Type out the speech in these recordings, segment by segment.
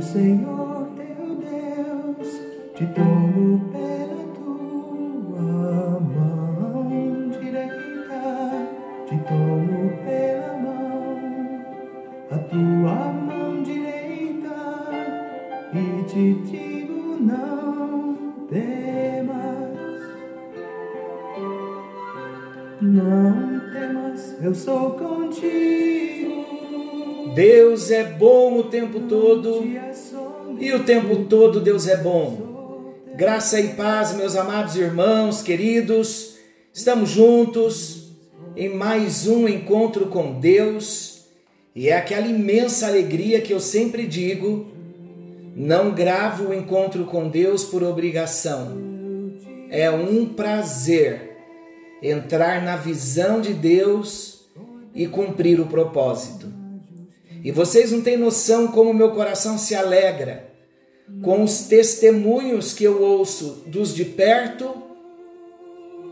Senhor teu Deus, te tomo pela tua mão direita, te tomo pela mão, a tua mão direita, e te digo não temas, não temas, eu sou contigo. Deus é bom o tempo todo e o tempo todo Deus é bom. Graça e paz, meus amados irmãos, queridos, estamos juntos em mais um encontro com Deus e é aquela imensa alegria que eu sempre digo: não gravo o encontro com Deus por obrigação, é um prazer entrar na visão de Deus e cumprir o propósito. E vocês não têm noção como meu coração se alegra com os testemunhos que eu ouço dos de perto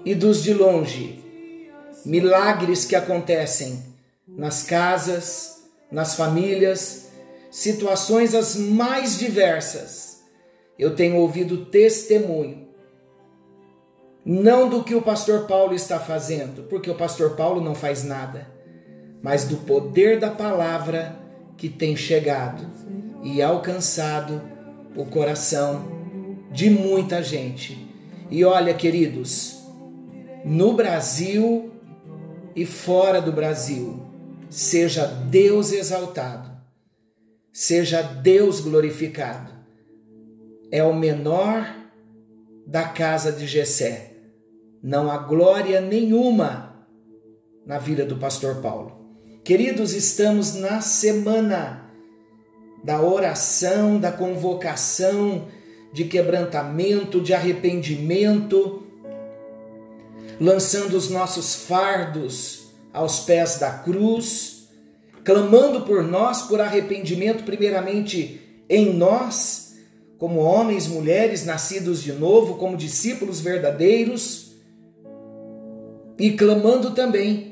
e dos de longe. Milagres que acontecem nas casas, nas famílias, situações as mais diversas. Eu tenho ouvido testemunho. Não do que o pastor Paulo está fazendo, porque o pastor Paulo não faz nada mas do poder da palavra que tem chegado e alcançado o coração de muita gente. E olha, queridos, no Brasil e fora do Brasil, seja Deus exaltado, seja Deus glorificado. É o menor da casa de Jessé. Não há glória nenhuma na vida do pastor Paulo. Queridos, estamos na semana da oração, da convocação, de quebrantamento, de arrependimento, lançando os nossos fardos aos pés da cruz, clamando por nós, por arrependimento, primeiramente em nós, como homens, mulheres nascidos de novo, como discípulos verdadeiros, e clamando também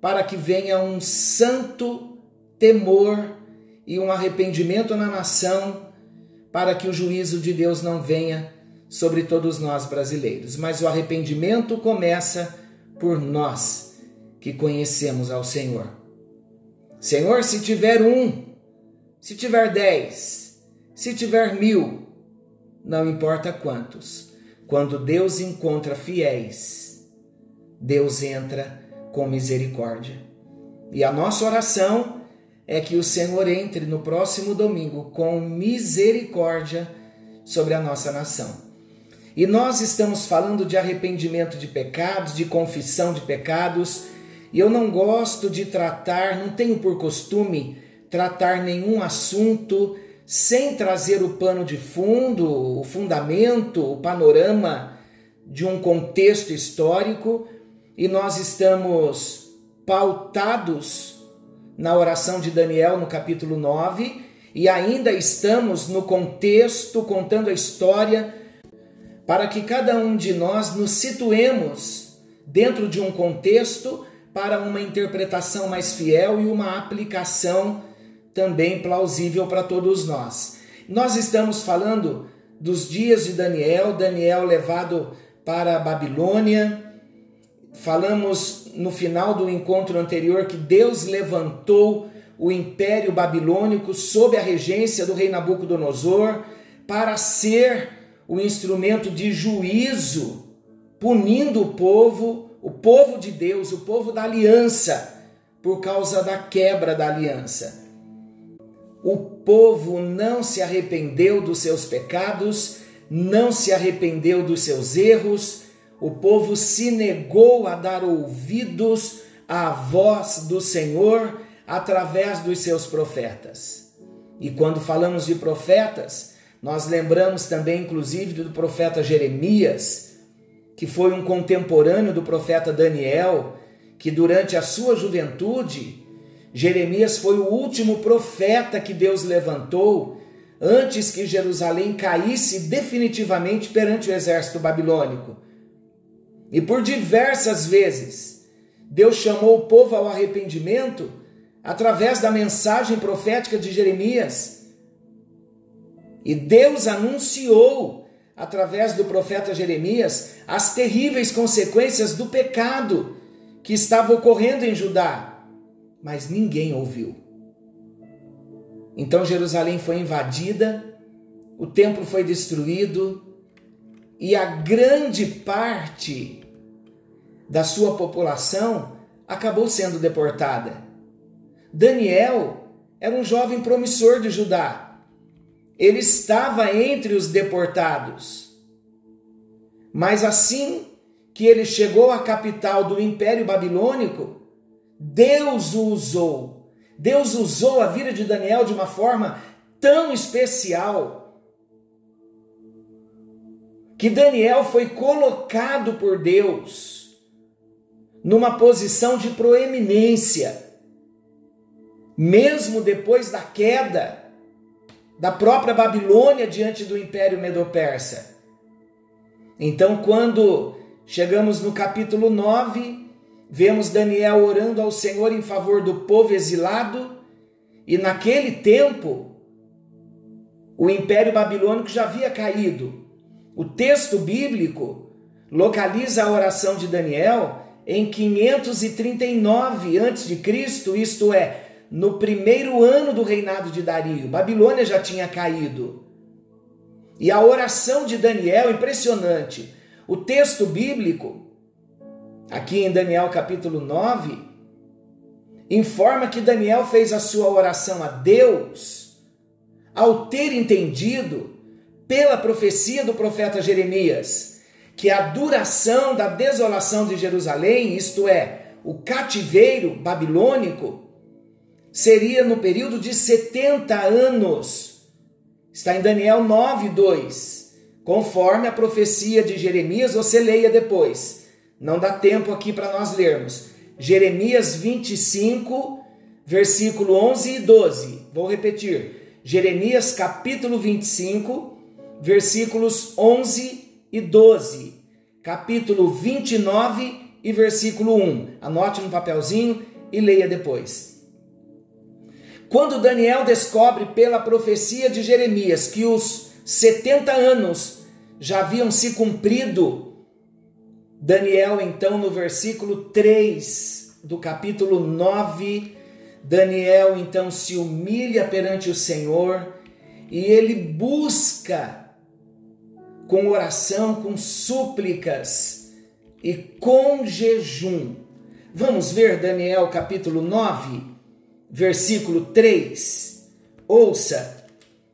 para que venha um santo temor e um arrependimento na nação, para que o juízo de Deus não venha sobre todos nós brasileiros. Mas o arrependimento começa por nós que conhecemos ao Senhor. Senhor, se tiver um, se tiver dez, se tiver mil, não importa quantos, quando Deus encontra fiéis, Deus entra com misericórdia. E a nossa oração é que o Senhor entre no próximo domingo com misericórdia sobre a nossa nação. E nós estamos falando de arrependimento de pecados, de confissão de pecados, e eu não gosto de tratar, não tenho por costume tratar nenhum assunto sem trazer o pano de fundo, o fundamento, o panorama de um contexto histórico, e nós estamos pautados na oração de Daniel no capítulo 9 e ainda estamos no contexto contando a história para que cada um de nós nos situemos dentro de um contexto para uma interpretação mais fiel e uma aplicação também plausível para todos nós. Nós estamos falando dos dias de Daniel, Daniel levado para a Babilônia, Falamos no final do encontro anterior que Deus levantou o império babilônico sob a regência do rei Nabucodonosor para ser o instrumento de juízo, punindo o povo, o povo de Deus, o povo da aliança, por causa da quebra da aliança. O povo não se arrependeu dos seus pecados, não se arrependeu dos seus erros, o povo se negou a dar ouvidos à voz do Senhor através dos seus profetas. E quando falamos de profetas, nós lembramos também, inclusive, do profeta Jeremias, que foi um contemporâneo do profeta Daniel, que durante a sua juventude, Jeremias foi o último profeta que Deus levantou antes que Jerusalém caísse definitivamente perante o exército babilônico. E por diversas vezes, Deus chamou o povo ao arrependimento através da mensagem profética de Jeremias. E Deus anunciou, através do profeta Jeremias, as terríveis consequências do pecado que estava ocorrendo em Judá. Mas ninguém ouviu. Então Jerusalém foi invadida, o templo foi destruído e a grande parte da sua população acabou sendo deportada. Daniel era um jovem promissor de Judá. Ele estava entre os deportados. Mas assim que ele chegou à capital do Império Babilônico, Deus o usou. Deus usou a vida de Daniel de uma forma tão especial que Daniel foi colocado por Deus numa posição de proeminência mesmo depois da queda da própria Babilônia diante do Império Medo-Persa. Então, quando chegamos no capítulo 9, vemos Daniel orando ao Senhor em favor do povo exilado, e naquele tempo o Império Babilônico já havia caído. O texto bíblico localiza a oração de Daniel em 539 a.C., isto é, no primeiro ano do reinado de Dario. Babilônia já tinha caído. E a oração de Daniel, impressionante. O texto bíblico, aqui em Daniel capítulo 9, informa que Daniel fez a sua oração a Deus ao ter entendido, pela profecia do profeta Jeremias, que a duração da desolação de Jerusalém, isto é, o cativeiro babilônico, seria no período de 70 anos. Está em Daniel 9, 2. Conforme a profecia de Jeremias, você leia depois. Não dá tempo aqui para nós lermos. Jeremias 25, versículo 11 e 12. Vou repetir. Jeremias capítulo 25, versículos 11 e 12. Capítulo 29 e versículo 1. Anote no papelzinho e leia depois. Quando Daniel descobre pela profecia de Jeremias que os 70 anos já haviam se cumprido, Daniel, então, no versículo 3 do capítulo 9, Daniel então se humilha perante o Senhor e ele busca com oração, com súplicas e com jejum. Vamos ver Daniel capítulo 9? versículo 3. Ouça,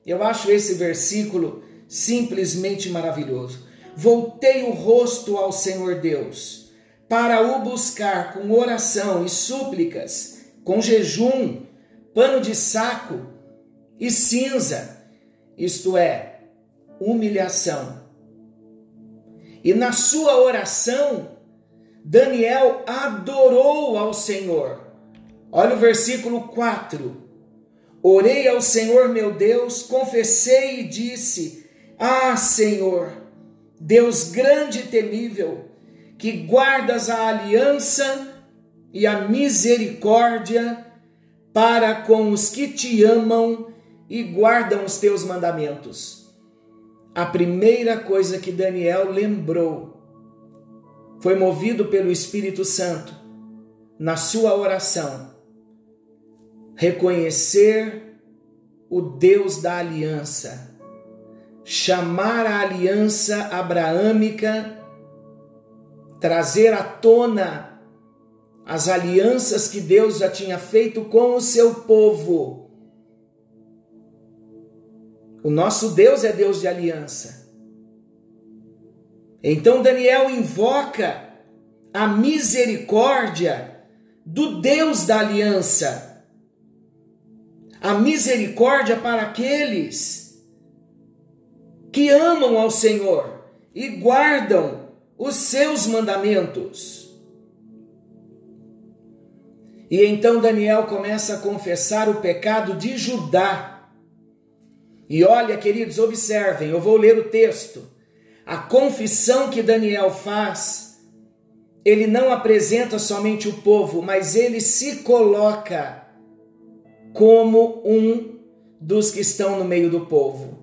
eu acho esse versículo simplesmente maravilhoso. Voltei o rosto ao Senhor Deus, para o buscar com oração e súplicas, com jejum, pano de saco e cinza, isto é, humilhação. E na sua oração, Daniel adorou ao Senhor Olha o versículo 4. Orei ao Senhor meu Deus, confessei e disse: Ah, Senhor, Deus grande e temível, que guardas a aliança e a misericórdia para com os que te amam e guardam os teus mandamentos. A primeira coisa que Daniel lembrou foi movido pelo Espírito Santo na sua oração reconhecer o Deus da aliança, chamar a aliança abraâmica, trazer à tona as alianças que Deus já tinha feito com o seu povo. O nosso Deus é Deus de aliança. Então Daniel invoca a misericórdia do Deus da aliança a misericórdia para aqueles que amam ao Senhor e guardam os seus mandamentos. E então Daniel começa a confessar o pecado de Judá. E olha, queridos, observem, eu vou ler o texto. A confissão que Daniel faz, ele não apresenta somente o povo, mas ele se coloca como um dos que estão no meio do povo.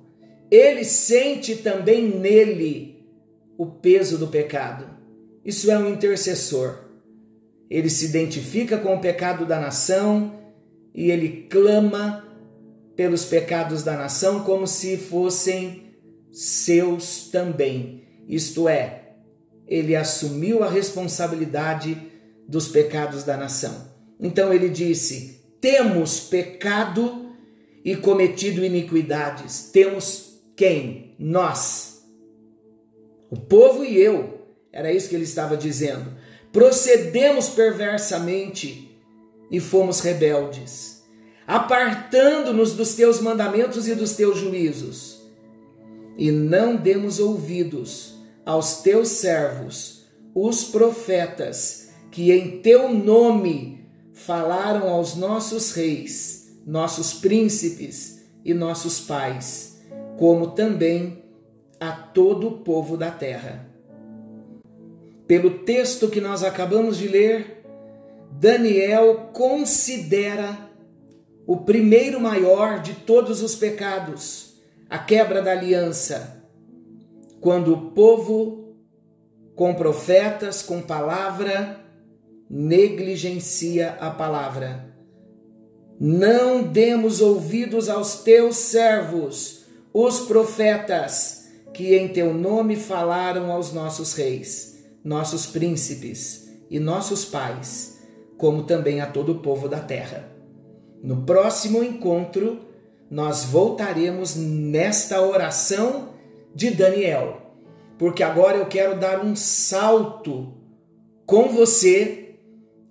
ele sente também nele o peso do pecado. Isso é um intercessor. Ele se identifica com o pecado da nação e ele clama pelos pecados da nação como se fossem seus também. Isto é, ele assumiu a responsabilidade dos pecados da nação. Então ele disse: temos pecado e cometido iniquidades. Temos quem? Nós. O povo e eu. Era isso que ele estava dizendo. Procedemos perversamente e fomos rebeldes, apartando-nos dos teus mandamentos e dos teus juízos. E não demos ouvidos aos teus servos, os profetas, que em teu nome falaram aos nossos reis, nossos príncipes e nossos pais, como também a todo o povo da terra. Pelo texto que nós acabamos de ler, Daniel considera o primeiro maior de todos os pecados, a quebra da aliança, quando o povo, com profetas, com palavra, negligencia a palavra. Não demos ouvidos aos teus servos, os profetas, que em teu nome falaram aos nossos reis, nossos príncipes e nossos pais, como também a todo o povo da terra. No próximo encontro, nós voltaremos nesta oração de Daniel, porque agora eu quero dar um salto com você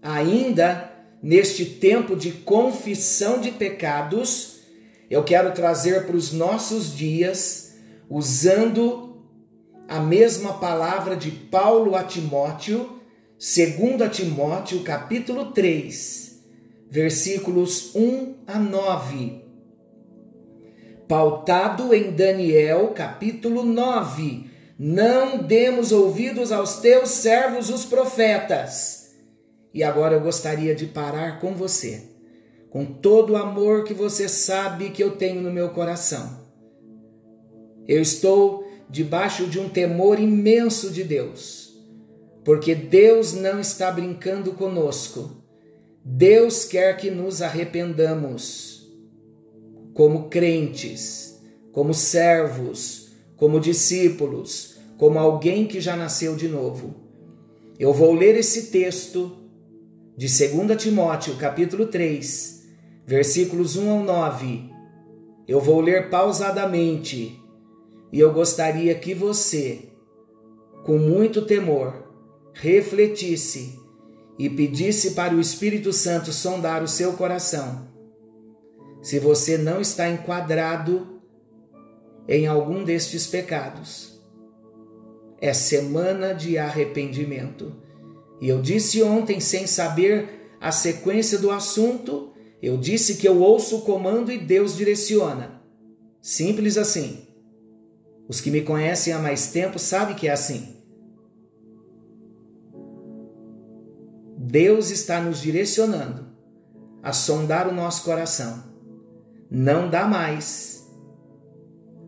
ainda neste tempo de confissão de pecados, eu quero trazer para os nossos dias, usando a mesma palavra de Paulo a Timóteo, segundo a Timóteo, capítulo 3, versículos 1 a 9. Pautado em Daniel, capítulo 9. Não demos ouvidos aos teus servos os profetas e agora eu gostaria de parar com você, com todo o amor que você sabe que eu tenho no meu coração. Eu estou debaixo de um temor imenso de Deus, porque Deus não está brincando conosco. Deus quer que nos arrependamos como crentes, como servos, como discípulos, como alguém que já nasceu de novo. Eu vou ler esse texto de 2 Timóteo, capítulo 3, versículos 1 ao 9. Eu vou ler pausadamente e eu gostaria que você, com muito temor, refletisse e pedisse para o Espírito Santo sondar o seu coração. Se você não está enquadrado em algum destes pecados, é semana de arrependimento. E eu disse ontem, sem saber a sequência do assunto, eu disse que eu ouço o comando e Deus direciona. Simples assim. Os que me conhecem há mais tempo sabem que é assim. Deus está nos direcionando a sondar o nosso coração. Não dá mais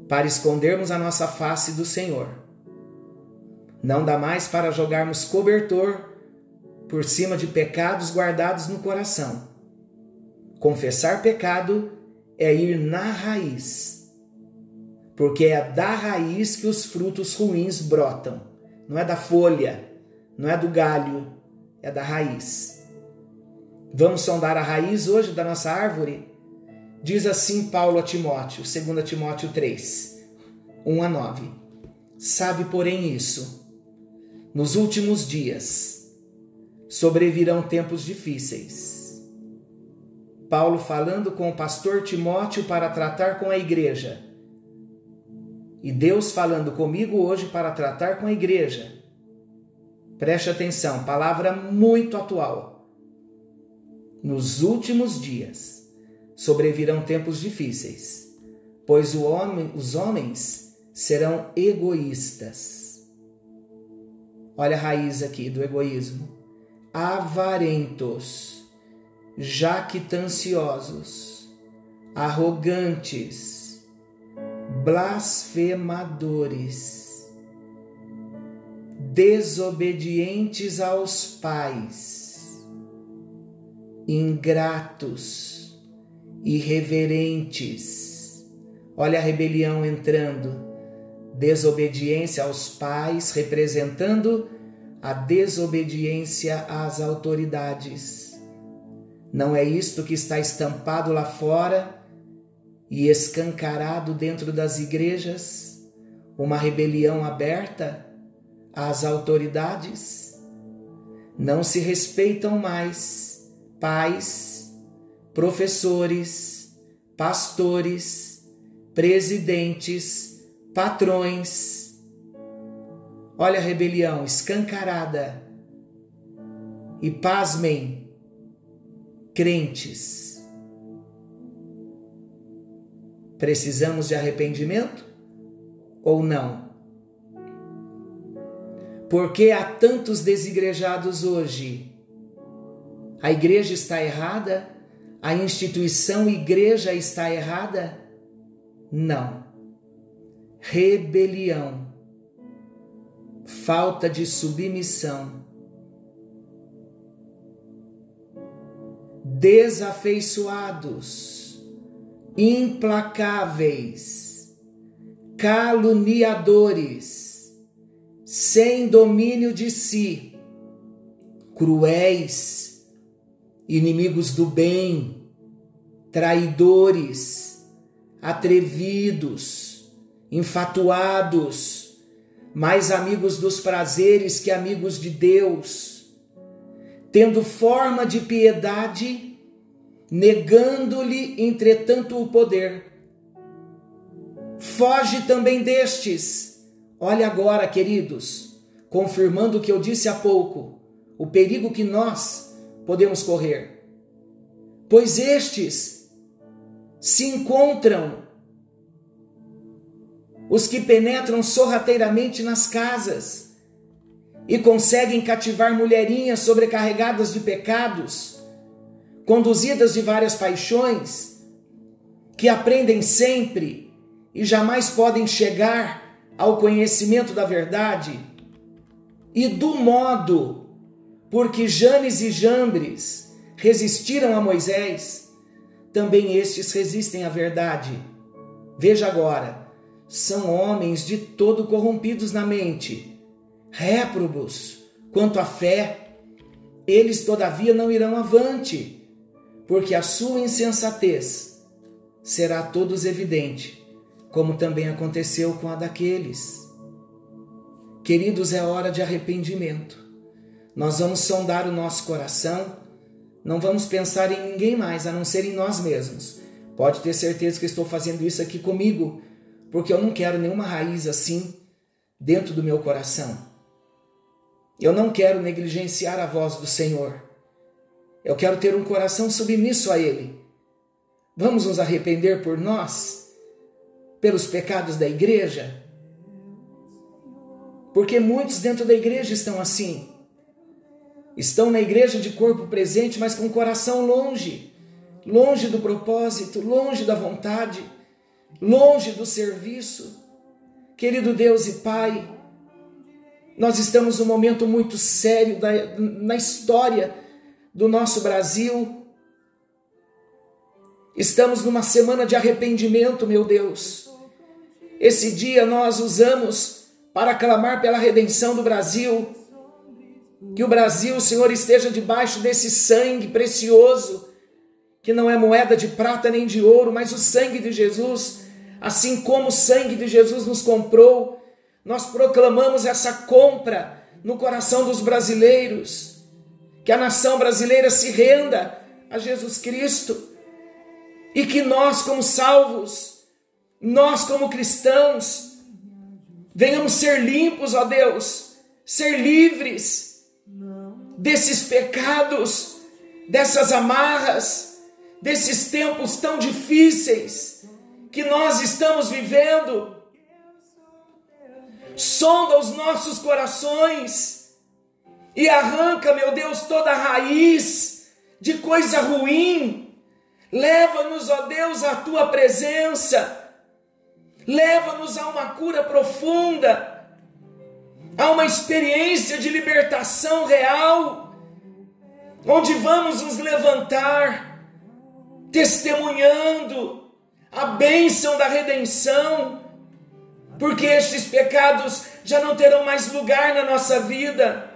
para escondermos a nossa face do Senhor. Não dá mais para jogarmos cobertor por cima de pecados guardados no coração. Confessar pecado é ir na raiz, porque é da raiz que os frutos ruins brotam. Não é da folha, não é do galho, é da raiz. Vamos sondar a raiz hoje da nossa árvore? Diz assim Paulo a Timóteo, 2 Timóteo 3, 1 a 9. Sabe, porém, isso, nos últimos dias, sobrevirão tempos difíceis. Paulo falando com o pastor Timóteo para tratar com a igreja. E Deus falando comigo hoje para tratar com a igreja. Preste atenção, palavra muito atual. Nos últimos dias sobrevirão tempos difíceis, pois homem, os homens serão egoístas. Olha a raiz aqui do egoísmo avarentos, jactanciosos, arrogantes, blasfemadores, desobedientes aos pais, ingratos, irreverentes. Olha a rebelião entrando. Desobediência aos pais, representando a desobediência às autoridades. Não é isto que está estampado lá fora e escancarado dentro das igrejas? Uma rebelião aberta às autoridades? Não se respeitam mais pais, professores, pastores, presidentes, patrões Olha a rebelião escancarada. E pasmem, crentes. Precisamos de arrependimento ou não? Porque há tantos desigrejados hoje? A igreja está errada? A instituição igreja está errada? Não. Rebelião falta de submissão, desafeiçoados, implacáveis, caluniadores, sem domínio de si, cruéis, inimigos do bem, traidores, atrevidos, enfatuados, mais amigos dos prazeres que amigos de Deus, tendo forma de piedade, negando-lhe, entretanto, o poder. Foge também destes. Olha agora, queridos, confirmando o que eu disse há pouco, o perigo que nós podemos correr. Pois estes se encontram os que penetram sorrateiramente nas casas e conseguem cativar mulherinhas sobrecarregadas de pecados, conduzidas de várias paixões, que aprendem sempre e jamais podem chegar ao conhecimento da verdade, e do modo porque Janes e Jambres resistiram a Moisés, também estes resistem à verdade. Veja agora, são homens de todo corrompidos na mente, réprobos quanto à fé. Eles, todavia, não irão avante, porque a sua insensatez será a todos evidente, como também aconteceu com a daqueles. Queridos, é hora de arrependimento. Nós vamos sondar o nosso coração, não vamos pensar em ninguém mais a não ser em nós mesmos. Pode ter certeza que estou fazendo isso aqui comigo porque eu não quero nenhuma raiz assim dentro do meu coração. Eu não quero negligenciar a voz do Senhor. Eu quero ter um coração submisso a Ele. Vamos nos arrepender por nós, pelos pecados da igreja, porque muitos dentro da igreja estão assim. Estão na igreja de corpo presente, mas com o coração longe, longe do propósito, longe da vontade longe do serviço. Querido Deus e Pai, nós estamos num momento muito sério da, na história do nosso Brasil. Estamos numa semana de arrependimento, meu Deus. Esse dia nós usamos para clamar pela redenção do Brasil. Que o Brasil, Senhor, esteja debaixo desse sangue precioso, que não é moeda de prata nem de ouro, mas o sangue de Jesus. Assim como o sangue de Jesus nos comprou, nós proclamamos essa compra no coração dos brasileiros, que a nação brasileira se renda a Jesus Cristo. E que nós, como salvos, nós, como cristãos, venhamos ser limpos, ó Deus, ser livres desses pecados, dessas amarras, desses tempos tão difíceis que nós estamos vivendo. Sonda os nossos corações e arranca, meu Deus, toda raiz de coisa ruim. Leva-nos, ó Deus, à tua presença. Leva-nos a uma cura profunda, a uma experiência de libertação real, onde vamos nos levantar testemunhando a bênção da redenção, porque estes pecados já não terão mais lugar na nossa vida.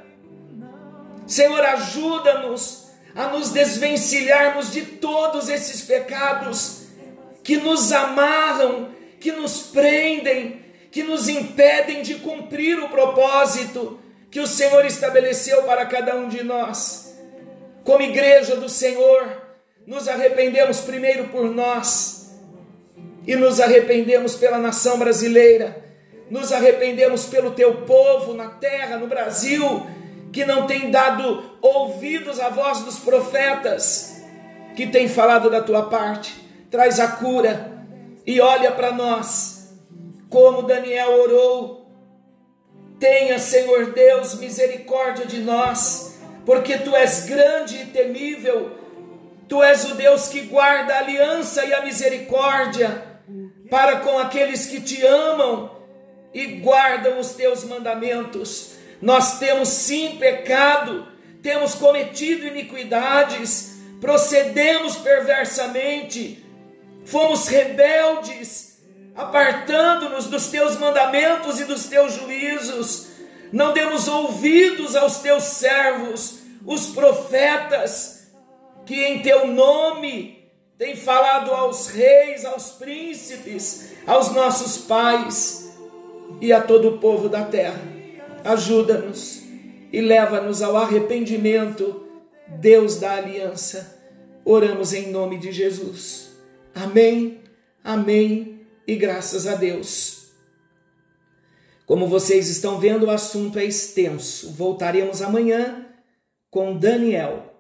Senhor, ajuda-nos a nos desvencilharmos de todos esses pecados que nos amarram, que nos prendem, que nos impedem de cumprir o propósito que o Senhor estabeleceu para cada um de nós. Como igreja do Senhor, nos arrependemos primeiro por nós e nos arrependemos pela nação brasileira, nos arrependemos pelo teu povo na terra, no Brasil, que não tem dado ouvidos à voz dos profetas que tem falado da tua parte. Traz a cura e olha para nós, como Daniel orou. Tenha, Senhor Deus, misericórdia de nós, porque tu és grande e temível Tu és o Deus que guarda a aliança e a misericórdia para com aqueles que te amam e guardam os teus mandamentos. Nós temos sim pecado, temos cometido iniquidades, procedemos perversamente, fomos rebeldes, apartando-nos dos teus mandamentos e dos teus juízos, não demos ouvidos aos teus servos, os profetas que em teu nome tem falado aos reis, aos príncipes, aos nossos pais e a todo o povo da terra. Ajuda-nos e leva-nos ao arrependimento, Deus da aliança. Oramos em nome de Jesus. Amém, amém e graças a Deus. Como vocês estão vendo, o assunto é extenso. Voltaremos amanhã com Daniel.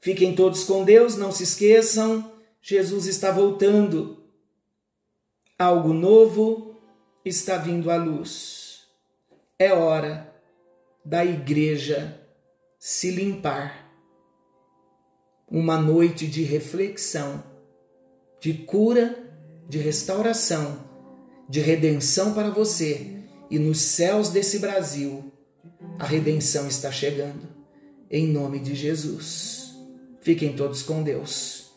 Fiquem todos com Deus, não se esqueçam, Jesus está voltando. Algo novo está vindo à luz. É hora da igreja se limpar. Uma noite de reflexão, de cura, de restauração, de redenção para você. E nos céus desse Brasil, a redenção está chegando. Em nome de Jesus. Fiquem todos com Deus.